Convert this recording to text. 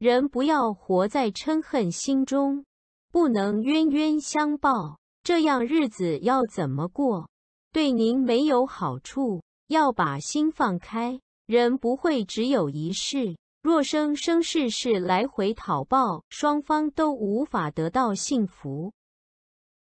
人不要活在嗔恨心中，不能冤冤相报，这样日子要怎么过？对您没有好处，要把心放开。人不会只有一世，若生生世世来回讨报，双方都无法得到幸福。